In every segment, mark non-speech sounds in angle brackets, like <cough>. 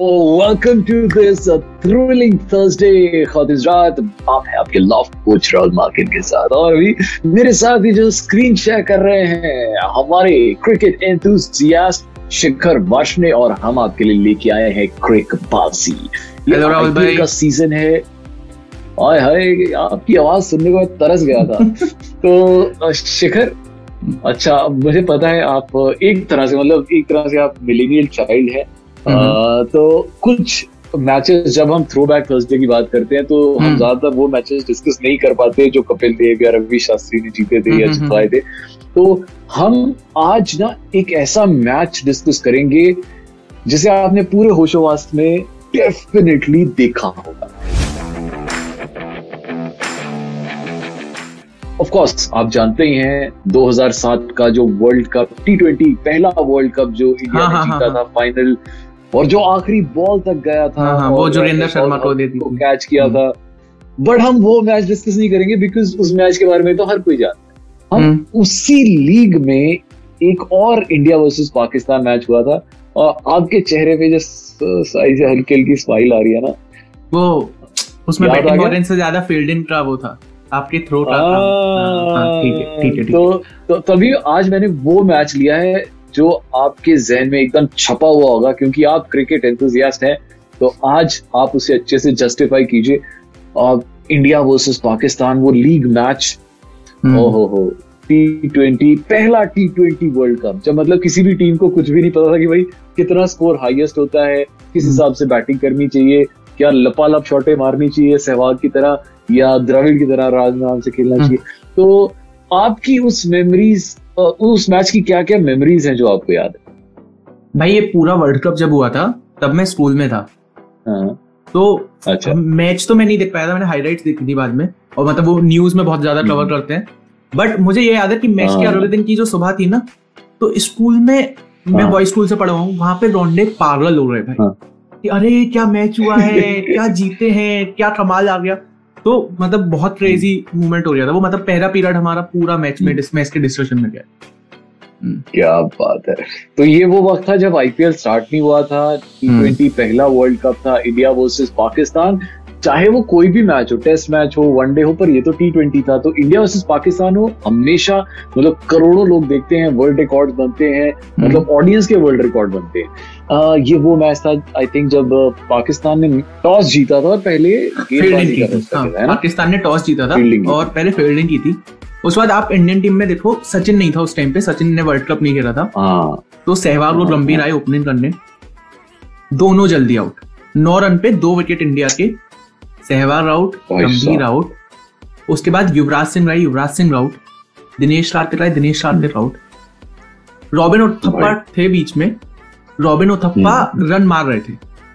This uh, thrilling Thursday. खातिजरात आप है आपके लॉफ कोच राहुल मार्किन के साथ। और अभी मेरे साथ ही जो स्क्रीन शेयर कर रहे हैं हमारे क्रिकेट एंथुसियास्ट शिखर वाशने और हम आपके लिए लेके आए हैं क्रिक बाजी Hello, राहुल भाई। का सीज़न है। हाय हाय आपकी आवाज़ सुनने को तरस गया था। <laughs> तो शिखर अच्छा मुझे पता है आप एक तरह से मतलब एक तरह से आप मिलेनियल चाइल्ड है। तो कुछ मैचेस जब हम थ्रो बैक थर्सडे की बात करते हैं तो हम हम्म। ज़्यादातर वो मैचेस डिस्कस नहीं कर पाते जो कपिल देव या रवि शास्त्री ने जीते थे या हम्म, हम्म, जितवाए थे। तो हम आज ना एक ऐसा मैच डिस्कस करेंगे जिसे आपने पूरे होशोवास में डेफिनेटली देखा होगा। ऑफ़ कोर्स आप जानते ही हैं 2007 का जो वर्ल्ड कप टी ट्वेंटी पहला वर्ल्ड कप जो इंडिया हाँ, ने हाँ, जीता हाँ, था फाइनल और जो आखिरी बॉल तक गया था हाँ, हाँ, वो और जोगिंदर शर्मा को दे दी थी। कैच किया हम्म। था बट हम वो मैच डिस्कस नहीं करेंगे बिकॉज़ उस मैच के बारे में तो हर कोई जानता है हम हम्म। उसी लीग में एक और इंडिया वर्सेस पाकिस्तान मैच हुआ था और आपके चेहरे पे जो साइज़ हल्की हल्की स्माइल आ रही है ना वो उसमें बैटिंग गया? से ज़्यादा फील्डिंग का वो था आपके थ्रो का था हाँ, हाँ, ठीक है ठीक है ठीक है तो, तो तभी आज मैंने वो मैच लिया है जो आपके जहन में एकदम छपा हुआ होगा क्योंकि आप क्रिकेट एंथुजियास्ट हैं तो आज आप उसे अच्छे से जस्टिफाई कीजिए और इंडिया वर्सेस पाकिस्तान वो लीग मैच हम्म, ओ हो हो टी ट्वेंटी पहला टी ट्वेंटी वर्ल्ड कप जब मतलब किसी भी टीम को कुछ भी नहीं पता था कि भाई कितना स्कोर हाईएस्ट होता है किस हम्म। हिसाब से बैटिंग करनी चाहिए क्या लपालप शॉटे मारनी चाहिए सहवाग की तरह या द्रविड़ की तरह राजनाम से खेलना हम्म। चाहिए तो आपकी उस मेमोरीज उस मैच की क्या क्या मेमोरीज हैं जो आपको याद है? भाई ये पूरा वर्ल्ड कप जब हुआ था तब मैं स्कूल में था। हाँ, तो अच्छा। मैच तो मैं नहीं देख पाया था मैंने हाईलाइट्स देखी थी बाद में। और मतलब वो न्यूज़ में बहुत ज़्यादा कवर हम्म। करते हैं। बट मुझे ये याद है कि मैच के हाँ। अगले दिन की जो सुबह थी ना तो स्कूल में मैं हाँ। बॉय स्कूल से पढ़ा हूँ वहाँ पे रोंडे पागल हो रहे भाई। हाँ। कि अरे क्या मैच हुआ है? <laughs> क्या जीते हैं? क्या कमाल आ गया? तो मतलब बहुत क्रेजी मूवमेंट हो गया था। वो मतलब पहला पीरियड हमारा पूरा मैच में हम्म। मैच के डिस्कशन में गया। क्या बात है। तो ये वो वक्त था जब आईपीएल स्टार्ट नहीं हुआ था। टी हम्म। ट्वेंटी पहला वर्ल्ड कप था। India versus Pakistan. चाहे वो कोई भी मैच हो टेस्ट मैच हो वनडे हो पर ये तो टी ट्वेंटी था तो इंडिया वर्सेस पाकिस्तान हो हमेशा मतलब करोड़ों लोग देखते हैं वर्ल्ड रिकॉर्ड बनते हैं मतलब ऑडियंस के वर्ल्ड रिकॉर्ड बनते हैं। आ, ये वो मैच था आई थिंक जब पाकिस्तान ने टॉस जीता था पहले फैसला हाँ, ना? पाकिस्तान ने टॉस जीता था और पहले फील्डिंग की थी। उसके बाद आप इंडियन टीम में देखो सचिन नहीं था उस टाइम पे सचिन ने वर्ल्ड कप नहीं खेला था। हाँ। तो सहवाग और गंभीर। आए ओपनिंग करने। दोनों जल्दी आउट नौ रन पे दो विकेट इंडिया के सहवाग आउट गंभीर। आउट उसके बाद युवराज सिंह राय युवराज सिंह आउट दिनेश कार्तिक राय दिनेश कार्तिक आउट रॉबिन उथप्पा भाई। थे बीच में। रॉबिन उथप्पा रन मार रहे थे।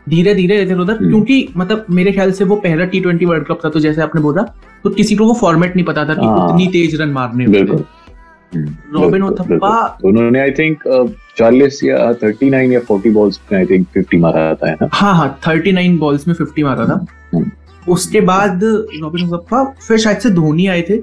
धीरे धीरे इधर उधर हम्म। क्योंकि मतलब मेरे ख्याल से वो पहला टी ट्वेंटी वर्ल्ड कप था तो जैसे आपने बोला तो किसी को वो फॉर्मेट नहीं पता था कि हाँ। उतनी तेज रन मारने होते रॉबिन उथप्पा तो उन्होंने आई थिंक चालीस या थर्टी नाइन या फोर्टी बॉल्स में आई थिंक फिफ्टी मारा था है ना? हाँ हाँ थर्टी नाइन बॉल्स में फिफ्टी मारा था। हम्म। उसके बाद रॉबिन उथप्पा फिर शायद से धोनी आए थे।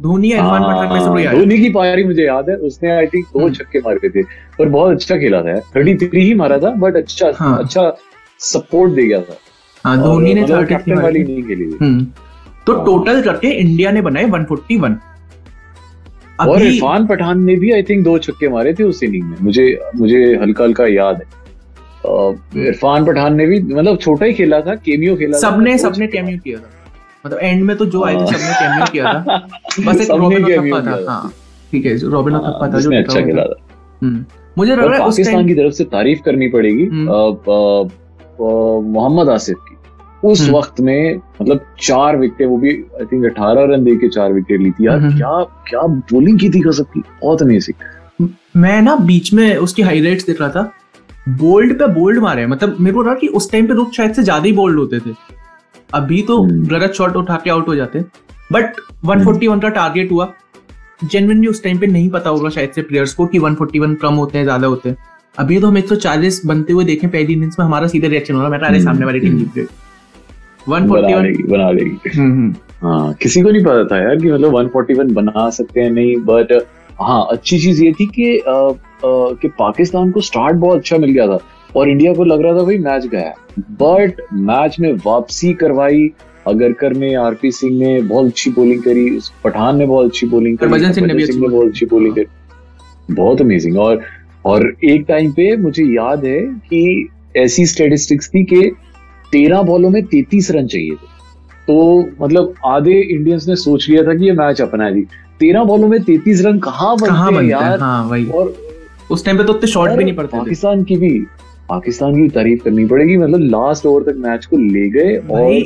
धोनी इरफान पठान में से हाँ, धोनी की पारी मुझे याद है। उसने आई थिंक दो हम्म। छक्के मारे थे पर बहुत अच्छा खेला था। थर्टी थ्री ही मारा था बट अच्छा हाँ। अच्छा सपोर्ट दे गया था। हाँ धोनी ने मतलब थर्टी कैप्टन वाली नहीं खेली। थी हम्म। तो हाँ। टोटल करके इंडिया ने बनाए 141 और इरफान पठान ने भी आई थिंक दो छक्के मारे थे उस इनिंग में। मुझे मुझे हल्का हल्का याद है। इरफान पठान ने भी मतलब छोटा ही खेला था केमियो खेला सबने दो सबने कैमियो किया था। मतलब एंड में तो जो आए थे हाँ। सबने कैमियो किया था। <laughs> बस एक रॉबिन cameo था। हाँ ठीक है जो रॉबिन हाँ, उथप्पा था जो अच्छा खेला था। था। हम्म। मुझे लग रहा है पाकिस्तान की तरफ़ से तारीफ़ करनी पड़ेगी। हम्म। मोहम्मद आसिफ की। उस हम्म। वक्त में मतलब चार विकेट वो भी आई थिंक अठारह रन दे के चार विकेट ली थी। यार। क्या क्या बोलिंग की थी कसब की। बहुत अमेजिंग मैं ना बीच में उसकी हाईलाइट्स देख रहा था। बोल्ड पे बोल्ड मारे हैं। मतलब मेरे को लगा कि उस टाइम पे रुक शायद से ज़्यादा ही बोल्ड होते थे अभी तो हम्म। गलत शॉट उठा के आउट हो जाते बट 141 का टारगेट हुआ जेनविनली उस टाइम पे नहीं पता होगा शायद से प्लेयर्स को कि 141 कम होते हैं ज़्यादा होते हैं अभी तो हम 140 बनते हुए देखें पहली इनिंग्स में हमारा सीधा रिएक्शन हो रहा है अरे हम्म। सामने वाली टीम जीत गई बना 141 बना लेगी हम्म, हम्म। हाँ किसी को नहीं पता था यार कि मतलब 141 बना सकते हैं नहीं बट हाँ अच्छी चीज़ ये थी कि कि पाकिस्तान को स्टार्ट बहुत अच्छा मिल गया था और इंडिया को लग रहा था भाई मैच गया बट मैच में वापसी करवाई अगरकर ने आरपी सिंह ने बहुत अच्छी बॉलिंग करी पठान ने बहुत अच्छी बॉलिंग करी हरभजन सिंह ने भी अच्छी बहुत अच्छी बॉलिंग करी। बहुत अमेजिंग और और एक टाइम पे मुझे याद है कि ऐसी स्टेटिस्टिक्स थी कि तेरह बॉलों में तैतीस रन चाहिए थे। तो मतलब आधे इंडियंस ने सोच लिया था कि ये मैच अपना है तेरह बॉलों में तैतीस रन कहाँ कहाँ बनते हैं? बनते यार? हाँ वही। और उस टाइम पे तो उतने शॉट भी नहीं पड़ते पाकिस्तान की भी पाकिस्तान की तारीफ़ करनी पड़ेगी। मतलब लास्ट ओवर तक मैच को ले गए और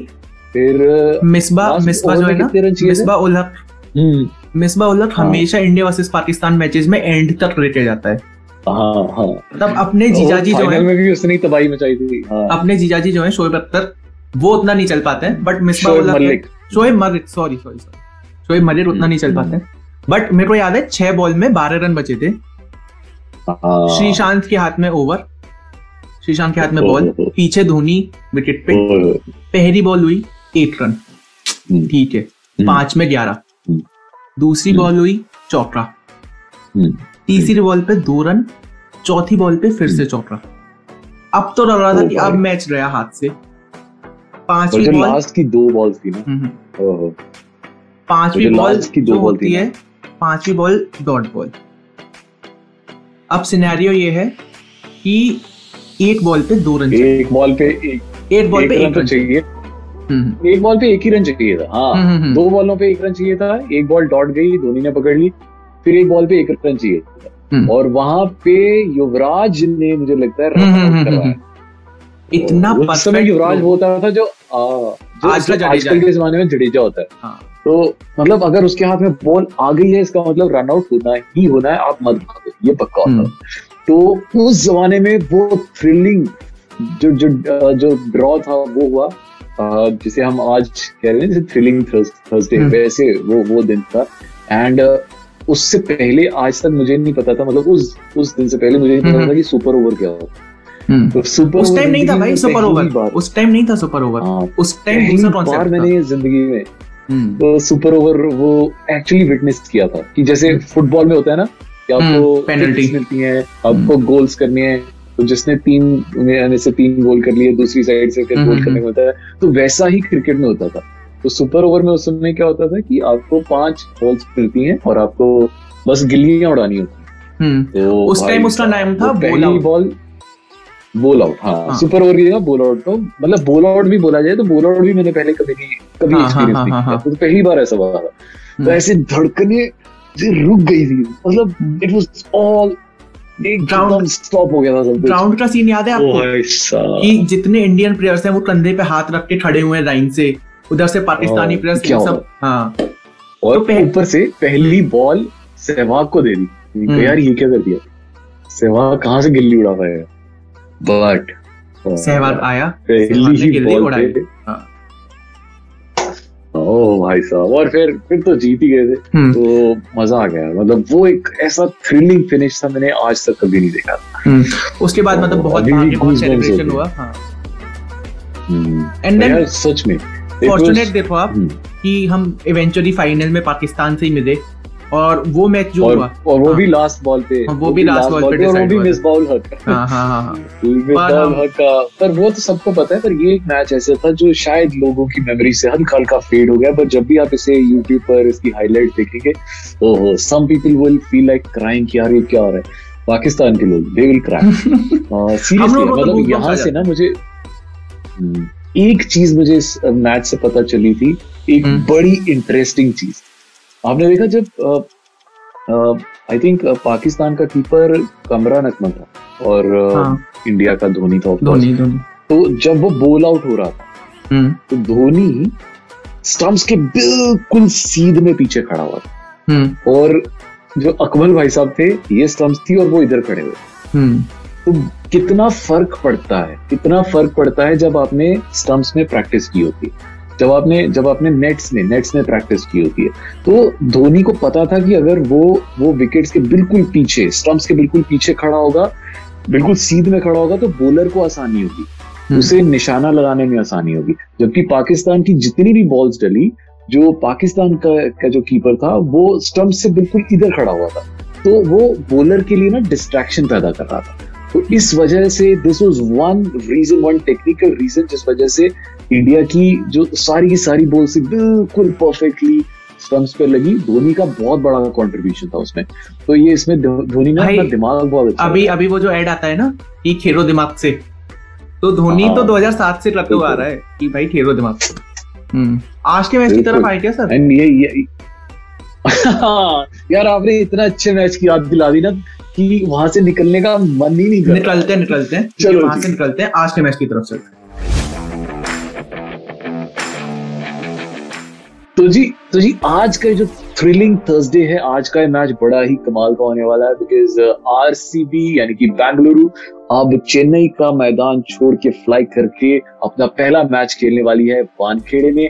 फिर मिसबा मिसबा जो है ना? मिसबा उल हम्म, मिसबा उल हाँ। हमेशा इंडिया वर्सेस पाकिस्तान मैचेस में एंड तक लेके जाता है। हाँ हाँ। तब अपने जीजाजी जो है में भी उसने तबाही मचाई थी। हाँ। अपने जीजाजी जो है शोएब अख्तर वो उतना नहीं चल पाते हैं but Misbah Shoaib ul Haq Malik. Shoaib Malik sorry sorry sorry Shoaib Malik उतना नहीं चल पाते। बट मेरे को याद है छह बॉल में बारह रन बचे थे। हाँ। श्रीशांत के हाथ में ओवर श्रीशांत के हाथ में बॉल पीछे धोनी विकेट पे। पहली बॉल हुई एट रन। ठीक है। पाँच में ग्यारह। दूसरी। बॉल हुई चौका हम्म, तीसरी बॉल पे दो रन। चौथी बॉल पे फिर से चौका अब तो लग रहा था कि अब मैच गया हाथ से। पांचवी बॉल लास्ट की दो बॉल्स थी ना। हम्म, हम्म। पांचवी बॉल की दो जो बॉल होती है पांचवी बॉल डॉट बॉल अब सिनेरियो ये है कि एक बॉल पे दो रन एक बॉल पे एक एक बॉल पे एक तो रन चाहिए। चाहिए। हम्म, एक बॉल पे एक ही रन चाहिए था हाँ। हम्म, हम्म, दो बॉलों पे एक रन चाहिए था एक बॉल डॉट गई धोनी ने पकड़ ली फिर एक बॉल पे एक रन चाहिए था। हम्म। और वहाँ पे युवराज ने मुझे लगता है हम्म, हम्म, हम्म, इतना उस समय युवराज होता था जो आजकल के जमाने में जडेजा होता है। हाँ। तो मतलब अगर उसके हाथ में बॉल आ गई है इसका मतलब रन आउट होना ही होना है आप मत भागो ये पक्का होता हम्म। तो उस जमाने में वो थ्रिलिंग जो जो जो ड्रॉ था वो हुआ जिसे हम आज कह रहे हैं जैसे थ्रिलिंग थर्सडे हम्म। वैसे वो वो दिन था एंड उससे पहले आज तक मुझे नहीं पता था मतलब उस उस दिन से पहले मुझे नहीं पता हम्म। था कि सुपर ओवर क्या होता हम्म। तो सुपर उस टाइम नहीं था भाई सुपर ओवर उस टाइम नहीं था सुपर ओवर हाँ उस टाइम दूसरा कॉन्सेप्ट था मैंने ज़िंदगी में हम्म, तो सुपर ओवर वो एक्चुअली विटनेस किया था कि जैसे फुटबॉल में होता है ना कि आपको हम्म, penalty। kicks मिलती हैं आपको गोल्स करने हैं तो जिसने तीन में से तीन गोल कर लिए दूसरी साइड से फिर हम्म, गोल हम्म, करने को होता है तो वैसा ही क्रिकेट में होता था। तो सुपर ओवर में उस समय क्या होता था कि आपको पाँच बॉल्स मिलती हैं और आपको बस गिल्लियाँ उड़ानी होती हैं। हम्म। तो उस टाइम उसका नाम था पहली बॉल बोल आउट हाँ, हाँ। सुपर ओवर की जगह बोल आउट तो मतलब बोल आउट भी बोला जाए तो बोल आउट भी मैंने पहले कभी नहीं कभी हाँ, हाँ, एक्सपीरियंस हाँ, नहीं हाँ, किया। हाँ। तो पहली बार ऐसा हुआ। था तो हम्म। ऐसे धड़कने से रुक गई थी। मतलब it was all Ground- stop हो गया था सब ग्राउंड का सीन याद है आपको? कि जितने इंडियन प्लेयर्स हैं वो कंधे पे हाथ रख के खड़े हुए हैं लाइन से। उधर से पाकिस्तानी हाँ, प्लेयर्स सब? हाँ। और तो ऊपर से पहली बॉल सहवाग को दे दी। कहा, हम्म। यार ये क्या कर दिया? सहवाग कहाँ से गिल्ली उड़ा पाएगा बट सहवाग आया पहली सहवाग ने ही गिल्ली बॉल उड़ाई पे। ओ भाई साहब और फिर फिर तो जीत ही गए थे तो मज़ा आ गया मतलब वो एक ऐसा थ्रिलिंग फिनिश था मैंने आज तक कभी नहीं देखा हम्म। उसके बाद मतलब बहुत बहुत सेलिब्रेशन हुआ हाँ एंड देन सच में फॉर्चुनेट देखो आप हम्म, कि हम इवेंचुअली फाइनल में पाकिस्तान से ही मिले। और वो मैच जो और हुआ। और वो हाँ। भी लास्ट बॉल पे हाँ, वो भी last ball पे और वो भी मिस बॉल हक हाँ हाँ हाँ हाँ। <laughs> पर वो तो सबको पता है पर ये एक मैच ऐसा था जो शायद लोगों की मेमोरी से हल्का हल्का फेड हो गया। पर जब भी आप इसे यूट्यूब पर इसकी हाईलाइट देखेंगे ओहो some people will feel like crying कि यार ये क्या हो रहा है। पाकिस्तान के लोग दे विल क्राई सीरियसली मतलब यहाँ से ना मुझे हम्म, एक चीज़ मुझे इस मैच से पता चली थी। एक हम्म। बड़ी इंटरेस्टिंग चीज़। आपने देखा जब आई थिंक पाकिस्तान का कीपर कमरान अकमल था और हाँ। इंडिया का धोनी था. धोनी धोनी। तो जब वो बोल आउट हो रहा था हम्म। तो धोनी स्टम्प्स के बिल्कुल सीध में पीछे खड़ा हुआ था। हम्म। और जो अकमल भाई साहब थे ये स्टम्प्स थी और वो इधर खड़े हुए। हम्म। तो कितना फ़र्क पड़ता है कितना फ़र्क पड़ता है जब आपने स्टम्प्स में प्रैक्टिस की होती है। जब आपने जब आपने नेट्स में नेट्स में प्रैक्टिस की होती है तो धोनी को पता था कि अगर वो वो विकेट्स के बिल्कुल पीछे स्टम्प्स के बिल्कुल पीछे खड़ा होगा बिल्कुल सीध में खड़ा होगा तो बॉलर को आसानी होगी। हम्म। उसे निशाना लगाने में आसानी होगी। जबकि पाकिस्तान की जितनी भी बॉल्स डली जो पाकिस्तान का, का जो कीपर था वो स्टम्प से बिल्कुल इधर खड़ा हुआ था। तो वो बॉलर के लिए ना डिस्ट्रैक्शन पैदा कर रहा था। तो इस वजह से this was one reason one technical reason जिस वजह से इंडिया की जो सारी की सारी बॉल से बिल्कुल परफेक्टली स्टम्प्स पे लगी। धोनी का बहुत बड़ा कंट्रीब्यूशन था उसमें। तो ये इसमें धोनी ने अपना दिमाग बहुत अच्छा अभी अभी वो जो ऐड आता है ना कि खेरो दिमाग से तो धोनी हाँ। तो 2007 से करते हुए आ रहा है कि भाई खेरो दिमाग से। हम्म। आज के मैच की तरफ़ आए क्या सर? एंड ये, ये <laughs> यार आपने इतना अच्छे मैच की याद दिला दी ना। कि वहाँ से निकलने का मन ही नहीं कर निकलते हैं निकलते। हैं चलो वहाँ से निकलते हैं। आज के मैच की तरफ़ चलते हैं तो जी तो जी आज का जो थ्रिलिंग थर्सडे है आज का ये मैच बड़ा ही कमाल का होने वाला है बिकॉज़ आरसीबी यानी कि बेंगलुरु अब चेन्नई का मैदान छोड़ के फ्लाई करके अपना पहला मैच खेलने वाली है वानखेड़े में।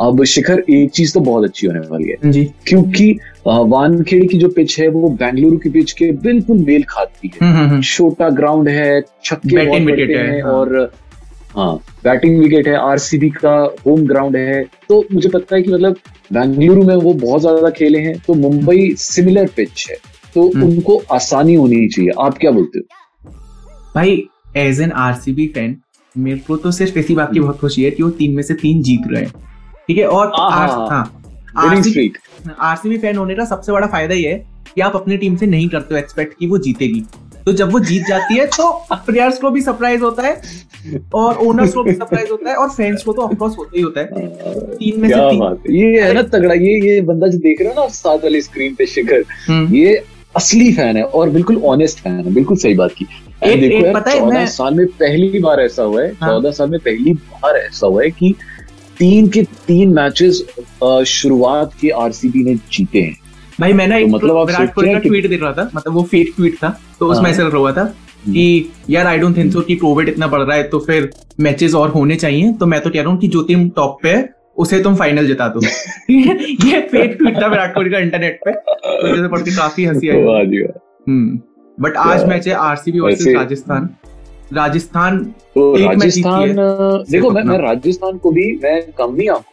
अब शिखर एक चीज़ तो बहुत अच्छी होने वाली है। जी। क्योंकि वानखेड़े की जो पिच है वो बेंगलुरु की पिच के बिल्कुल मेल खाती है। हम्म हम्म हम्म। छोटा ग्राउंड है छक्के बहुत wicket है, हाँ। और हाँ बैटिंग विकेट है आरसीबी का होम ग्राउंड है। तो मुझे पता है कि मतलब बेंगलुरु में वो बहुत ज़्यादा खेले हैं तो मुंबई सिमिलर पिच है। तो। उनको आसानी होनी चाहिए। आप क्या बोलते हो? भाई एज एन आरसीबी फ़ैन मेरे को तो सिर्फ़ इसी बात की बहुत खुशी है कि वो तीन में से तीन जीत रहे हैं। ठीक है और हाँ। आरसीबी फ़ैन होने का सबसे बड़ा फ़ायदा ये है कि आप अपनी टीम से नहीं करते हो एक्सपेक्ट कि वो जीतेगी। तो जब वो जीत जाती है तो प्लेयर्स को भी सरप्राइज़ होता है और ओनर्स को भी सरप्राइज़ होता है और फैंस को तो ऑफकोर्स होता ही होता है। तीन में से तीन। ये है ना तगड़ा ये ये बंदा जो देख रहे हो ना साथ वाली स्क्रीन पे शिखर हम्म, ये असली फ़ैन है और बिल्कुल ऑनेस्ट फ़ैन है बिल्कुल सही बात की। एक- देखो एक पता है, साल में पहली बार ऐसा हुआ है हाँ। चौदह साल में पहली बार ऐसा हुआ है कि तीन के तीन मैचेस शुरुआत के आरसीबी ने जीते हैं। भाई मैं ना तो मतलब विराट कोहली का ट्वीट देख रहा था। मतलब वो फेक ट्वीट था तो उसमें हाँ। ऐसा लिखा हुआ था कि यार आई डोंट थिंक सो कि कोविड इतना बढ़ रहा है तो फिर मैचेस और होने चाहिए। तो मैं तो कह रहा हूँ कि जो टीम टॉप पे है उसे तुम फाइनल जिता दो। <laughs> <laughs> ये फेक ट्वीट था विराट कोहली का इंटरनेट पे तो जैसे पढ़ के काफ़ी हँसी आई। वाह। हम्म। बट आज मैच है आरसीबी वर्सेस राजस्थान। राजस्थान तो राजस्थान देखो मैं मैं राजस्थान को भी मैं कम नहीं आऊँगा।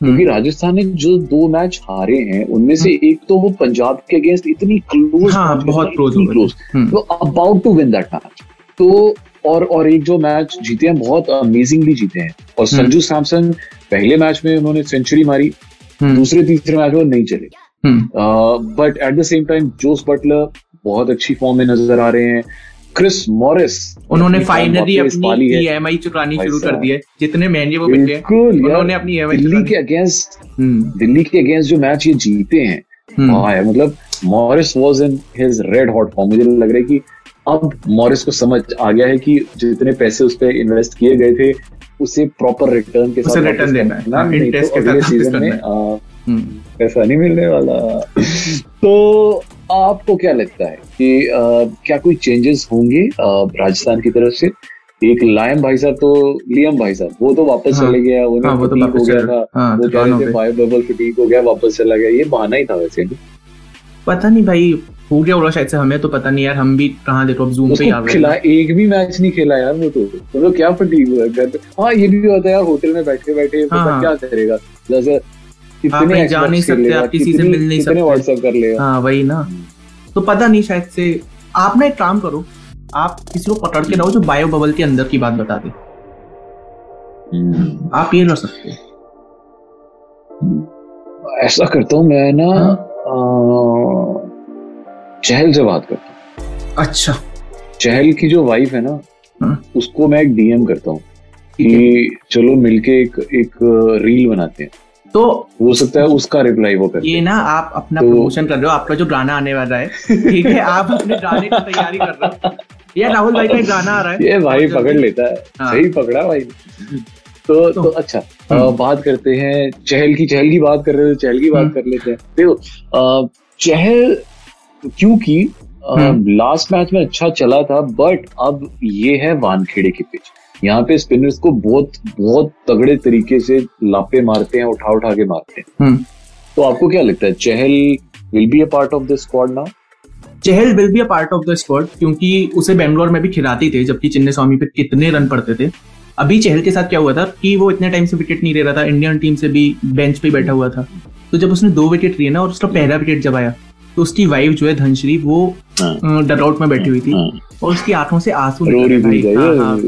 हम्म, क्योंकि राजस्थान ने जो दो मैच हारे हैं उनमें से एक तो वो पंजाब के अगेंस्ट इतनी क्लोज हाँ, बहुत। क्लोज हम्म, तो about to win that match तो और और एक जो मैच जीते हैं बहुत अमेजिंगली जीते हैं। और हम्म। संजू सैमसन पहले मैच में उन्होंने सेंचुरी मारी हम्म, दूसरे तीसरे मैच में नहीं चले। हम्म, but at the same time Jos Buttler बहुत अच्छी फॉर्म में नज़र आ रहे हैं। क्रिस मॉरिस उन्होंने फाइनली अपनी ईएमआई चुकानी शुरू कर दी है। जितने महँगे वो बिके हैं उन्होंने अपनी ईएमआई दिल्ली के अगेंस्ट हम्म। दिल्ली के अगेंस्ट जो मैच ये जीते हैं हम्म, हाँ मतलब Morris was in his red hot form मुझे लग रहा है कि अब मॉरिस को समझ आ गया है कि जितने पैसे उस पर इन्वेस्ट किए गए थे उसे प्रॉपर रिटर्न के साथ वापस देना है, हाँ, नहीं interest तो के साथ सीज़न में आ, हम्म। पैसा नहीं मिलने वाला। <laughs> तो आपको क्या लगता है कि आ, क्या कोई चेंजेस होंगे राजस्थान की तरफ़ से? एक लायम भाई साहब तो लियम भाई साहब वो तो वापस हाँ, चले गया उन्हें हाँ, वो तो हो गया था हाँ, वो कह थकान हो रहे थे। बायो बबल फटीक हो गया वापस चला गया ये बहाना ही था वैसे पता नहीं भाई हो गया होगा शायद से हमें तो पता नहीं यार हम भी कहाँ देखो अब जूम पे ही रहे खिला हैं एक भी मैच नहीं खेला यार वो तो। मतलब क्या फटीक हुआ है? घर पे हाँ ये भी होता है यार होटल में बैठे बैठे हाँ। क्या करेगा। जैसे आप कहीं जा नहीं सकते, आप किसी से मिल नहीं सकते। व्हाट्सएप कर लेगा। हाँ वही ना। तो पता नहीं शायद से आप ना एक काम करो आप किसी को पकड़ के लाओ जो बायो बबल के अंदर की बात बता दे। हम्म। आप ये कर सकते ऐसा करता हूँ मैं ना हाँ। चहल से बात करता हूँ। अच्छा। चहल की जो वाइफ है ना हाँ। उसको मैं एक डीएम करता हूँ कि चलो मिलके एक एक रील बनाते हैं। तो हो सकता है उसका रिप्लाई वो कर ये ना आप अपना तो- प्रमोशन कर रहे हो आपका जो गाना आने वाला है ठीक है आप अपने गाने की तैयारी कर रहे हो यार राहुल भाई का गाना आ रहा है ये भाई पकड़ लेता है हाँ। सही पकड़ा भाई तो तो- तो अच्छा अ, हम्म। बात करते हैं चहल की चहल की बात कर रहे थे चहल की बात हम्म। कर लेते हैं देखो चहल क्योंकि हम्म। लास्ट मैच में अच्छा चला था बट अब ये है वानखेड़े की पिच यहाँ पे स्पिनर्स को बहुत बहुत तगड़े तरीके से लापे मारते हैं उठा उठा के मारते हैं। हम्म। तो आपको क्या लगता है Chahal will be a part of this squad now Chahal will be a part of the squad क्योंकि उसे बेंगलोर में भी खिलाते थे जबकि चिन्ने स्वामी पे कितने रन पड़ते थे। अभी चहल के साथ क्या हुआ था कि वो इतने टाइम से विकेट नहीं ले रहा था इंडियन टीम से भी बेंच पे बैठा हुआ था। तो जब उसने दो विकेट लिए ना और उसका पहला विकेट जब आया तो उसकी वाइफ जो है धनश्री वो हाँ। डगआउट में बैठी हुई थी और उसकी आँखों से आँसू निकल रहे थी ये- हाँ, हाँ।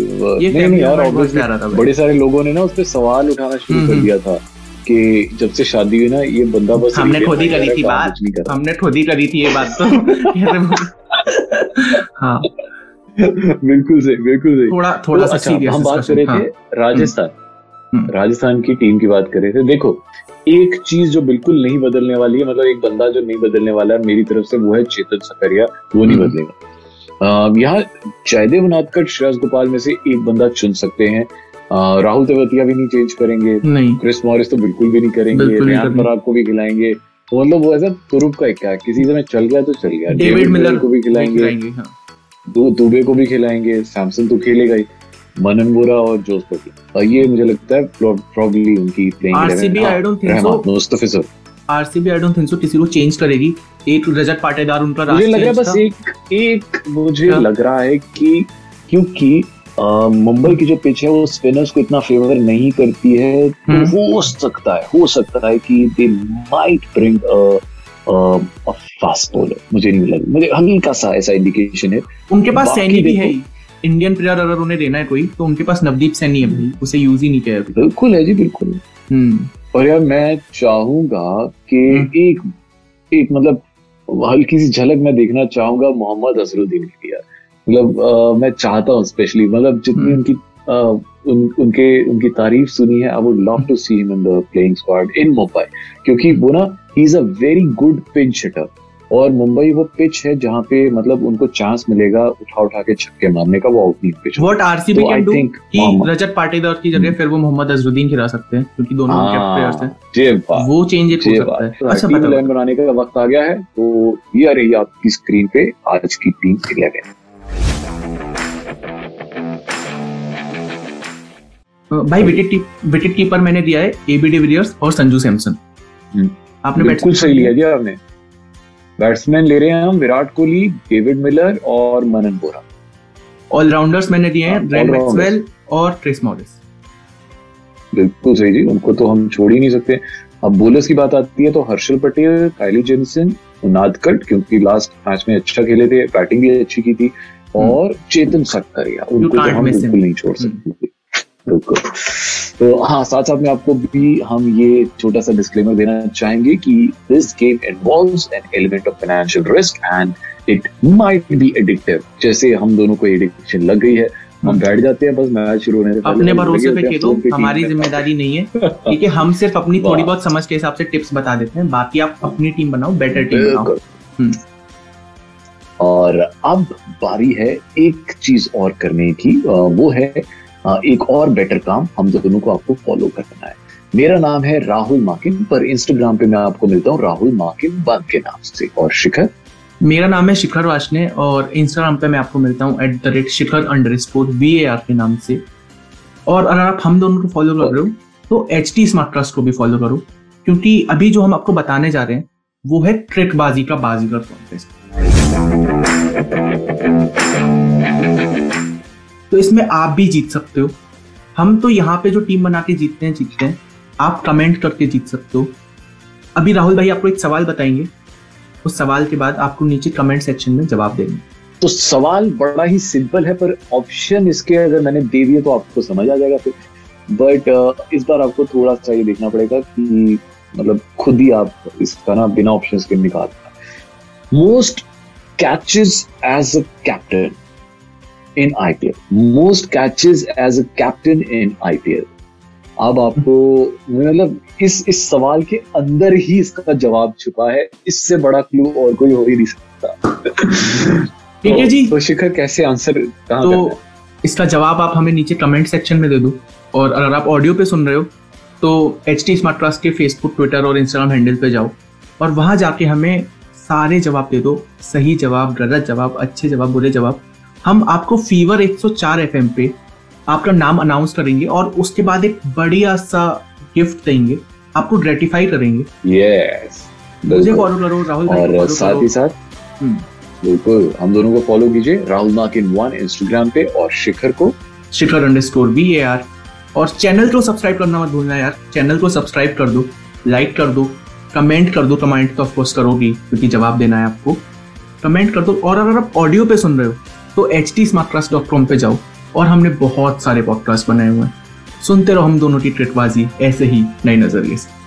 ये नहीं नहीं यार भाई। बड़े सारे लोगों ने ना उस पर सवाल उठाना शुरू कर हम्म, दिया था कि जब से शादी हुई ना ये बंदा बस हमने खुद ही करी थी बात। हमने खुद ही करी थी ये बात तो <laughs> हाँ बिल्कुल सही बिल्कुल सही थोड़ा थोड़ा तो सा अच्छा, हम बात कर रहे थे राजस्थान हम्म। राजस्थान की टीम की बात कर थे देखो एक चीज़ जो बिल्कुल नहीं बदलने वाली है मतलब एक बंदा जो नहीं बदलने वाला है मेरी तरफ़ से वो है चेतन सकरिया वो नहीं हम्म। बदलेगा। यहाँ जयदेव नाथकर श्रेयस गोपाल में से एक बंदा चुन सकते हैं। राहुल तेवतिया भी नहीं चेंज करेंगे नहीं। क्रिस मॉरिस तो बिल्कुल भी नहीं करेंगे। पराग को भी खिलाएँगे। तो मतलब वो ऐसा तुरुप का है किसी समय चल गया तो चल गया डेविड मिलर को भी खिलाएँगे हाँ। दुबे को भी खिलाएँगे सैमसन तो खेलेगा ही। मनन वोरा और जोस पटेल और ये मुझे लगता है प्रॉब्ली उनकी playing RCB, I don't think so. Mustafizur RCB I don't think so किसी को चेंज करेगी। एक रजत पाटेदार उनका मुझे लग रहा है बस एक एक मुझे क्या? लग रहा है कि क्योंकि मुंबई की जो पिच है वो स्पिनर्स को इतना फेवर नहीं करती है तो हम्म। हो सकता है हो सकता है कि they might bring fast bowler मुझे नहीं लग मुझे हल्का सा ऐसा इंडिकेशन है। उनके पास सैनी भी है ही। इंडियन प्लेयर अगर उन्हें लेना है कोई तो उनके पास नवदीप सैनी है भाई। उसे यूज़ ही नहीं किया बिल्कुल है जी बिल्कुल। हम्म। और यार मैं चाहूँगा कि हम्म। एक एक मतलब हल्की सी झलक मैं देखना चाहूँगा मोहम्मद अजरुद्दीन की यार। मतलब मैं चाहता हूँ स्पेशली मतलब जितनी हम्म। उनकी अ, उन, उनके उनकी तारीफ़ सुनी है I would love to see him in the playing squad in Mumbai क्योंकि वो ना ही is a very good pitch hitter और मुंबई वो पिच है जहाँ पे मतलब उनको चांस मिलेगा उठा उठा के छक्के मारने का वो आउटनीट पिच व्हाट आरसीबी तो कैन डू कि रजत पाटेदार की जगह फिर वो मोहम्मद अजरुद्दीन खिला सकते हैं क्योंकि दोनों प्लेयर्स हैं हाँ, वो चेंज एक हो सकता है। अच्छा टीम बताओ। बनाने का वक्त आ गया है तो ये आ रही है आपकी स्क्रीन पे आज की टीम इलेवन भाई विकेट विकेट कीपर मैंने दिया है एबी डिविलियर्स और संजू सैमसन। हम्म। आपने बिल्कुल सही लिया जी आपने। बैट्समैन ले रहे हैं हम विराट कोहली डेविड मिलर और मनन बोरा। ऑलराउंडर्स मैंने दिए हैं हाँ, मैक्सवेल और ट्रेस मॉरिस बिल्कुल सही जी उनको तो हम छोड़ ही नहीं सकते। अब बोलर्स की बात आती है तो हर्षल पटेल काइली जेनसन नादकट क्योंकि लास्ट मैच में अच्छा खेले थे बैटिंग भी अच्छी की थी और चेतन सक्करिया उनको तो हम बिल्कुल नहीं छोड़ सकते। बिल्कुल। तो हाँ साथ साथ में आपको भी हम ये छोटा सा डिस्क्लेमर देना चाहेंगे कि this game involves an element of financial risk and it might be addictive जैसे हम दोनों को एडिक्शन लग गई है हम बैठ जाते हैं बस मैच शुरू होने से अपने भरोसे पे खेलो हमारी ज़िम्मेदारी नहीं है। <laughs> ठीक है हम सिर्फ़ अपनी थोड़ी बहुत समझ के हिसाब से टिप्स बता देते हैं बाकी आप अपनी टीम बनाओ बेटर टीम बनाओ। हम्म। और अब बारी है एक चीज़ और करने की वो है एक और बेटर काम हम दोनों को आपको फॉलो करना है। मेरा नाम है राहुल माकिन, पर इंस्टाग्राम पे मैं आपको मिलता हूँ राहुल माकिन बंद के नाम से। और शिखर? मेरा नाम है शिखर वाशने, और इंस्टाग्राम पे मैं आपको मिलता हूँ at the rate Shikhar underscore V A R के नाम से। और अगर आप हम दोनों को फॉलो कर रहे हो तो एच टी स्मार्ट ट्रस्ट को भी फॉलो करो, क्योंकि अभी जो हम आपको बताने जा रहे हैं, वो है ट्रिक बाजी का बाजीगर कॉन्टेस्ट तो इसमें आप भी जीत सकते हो। हम तो यहाँ पे जो टीम बना के जीतते हैं जीतते हैं। आप कमेंट करके जीत सकते हो। अभी राहुल भाई आपको एक सवाल बताएँगे। उस सवाल के बाद आपको नीचे कमेंट सेक्शन में जवाब देंगे। तो सवाल बड़ा ही सिंपल है, पर ऑप्शन इसके अगर मैंने दे दिए तो आपको समझ आ जाएगा फिर। बट इस बार आपको थोड़ा सा ये देखना पड़ेगा कि मतलब खुद ही आप इसका ना बिना ऑप्शन के निकाल most catches as a captain in IPL most catches as a captain in IPL अब आपको मतलब इस इस सवाल के अंदर ही इसका जवाब छुपा है। इससे बड़ा क्लू और कोई हो ही नहीं सकता। ठीक है जी। तो शिखर कैसे आंसर कहाँ तो इसका जवाब आप हमें नीचे कमेंट सेक्शन में दे दो। और अगर आप ऑडियो पे सुन रहे हो तो एच टी स्मार्ट क्लास के फेसबुक ट्विटर और इंस्टाग्राम हैंडल पे जाओ। और वहाँ जाके हमें सारे जवाब दे दो। सही जवाब गलत जवाब अच्छे जवाब बुरे जवाब। हम आपको फीवर 104 एफएम पे आपका नाम अनाउंस करेंगे और उसके बाद एक बढ़िया सा गिफ्ट देंगे आपको ग्रेटिफाई करेंगे। यस मुझे फॉलो करो राहुल और साथ ही साथ हम्म, बिल्कुल हम दोनों को फॉलो कीजिए राहुल मार्किन वन इंस्टाग्राम पे और शिखर को। Shikhar underscore B A R और चैनल को सब्सक्राइब करना मत भूलना यार। चैनल को सब्सक्राइब कर दो लाइक कर दो कमेंट कर दो कमेंट तो ऑफकोर्स करोगी क्योंकि जवाब देना है आपको। कमेंट कर दो और अगर आप ऑडियो पे सुन रहे हो तो एच टी पे जाओ और हमने बहुत सारे पॉडकास्ट बनाए हुए हैं सुनते रहो हम दोनों की ट्रिकबाजी ऐसे ही नए नज़रिए से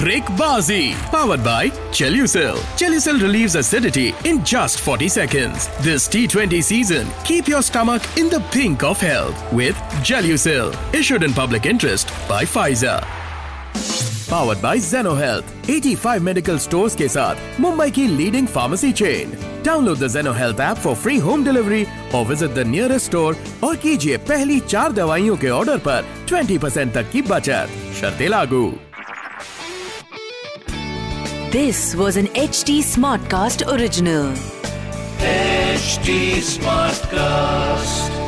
Crickbazi, powered by Chelucil. Chelucil relieves acidity in just 40 seconds. This T20 season, keep your stomach in the pink of health with Gelucil. Issued in public interest by Pfizer. Powered by Zeno Health. 85 medical stores के साथ मुंबई की leading pharmacy chain download the Zeno Health app for free home delivery और visit the nearest store और कीजिए पहली चार दवाइयों के ऑर्डर पर 20% तक की बचत शर्तें लागू This was an HT Smartcast original. HT Smartcast.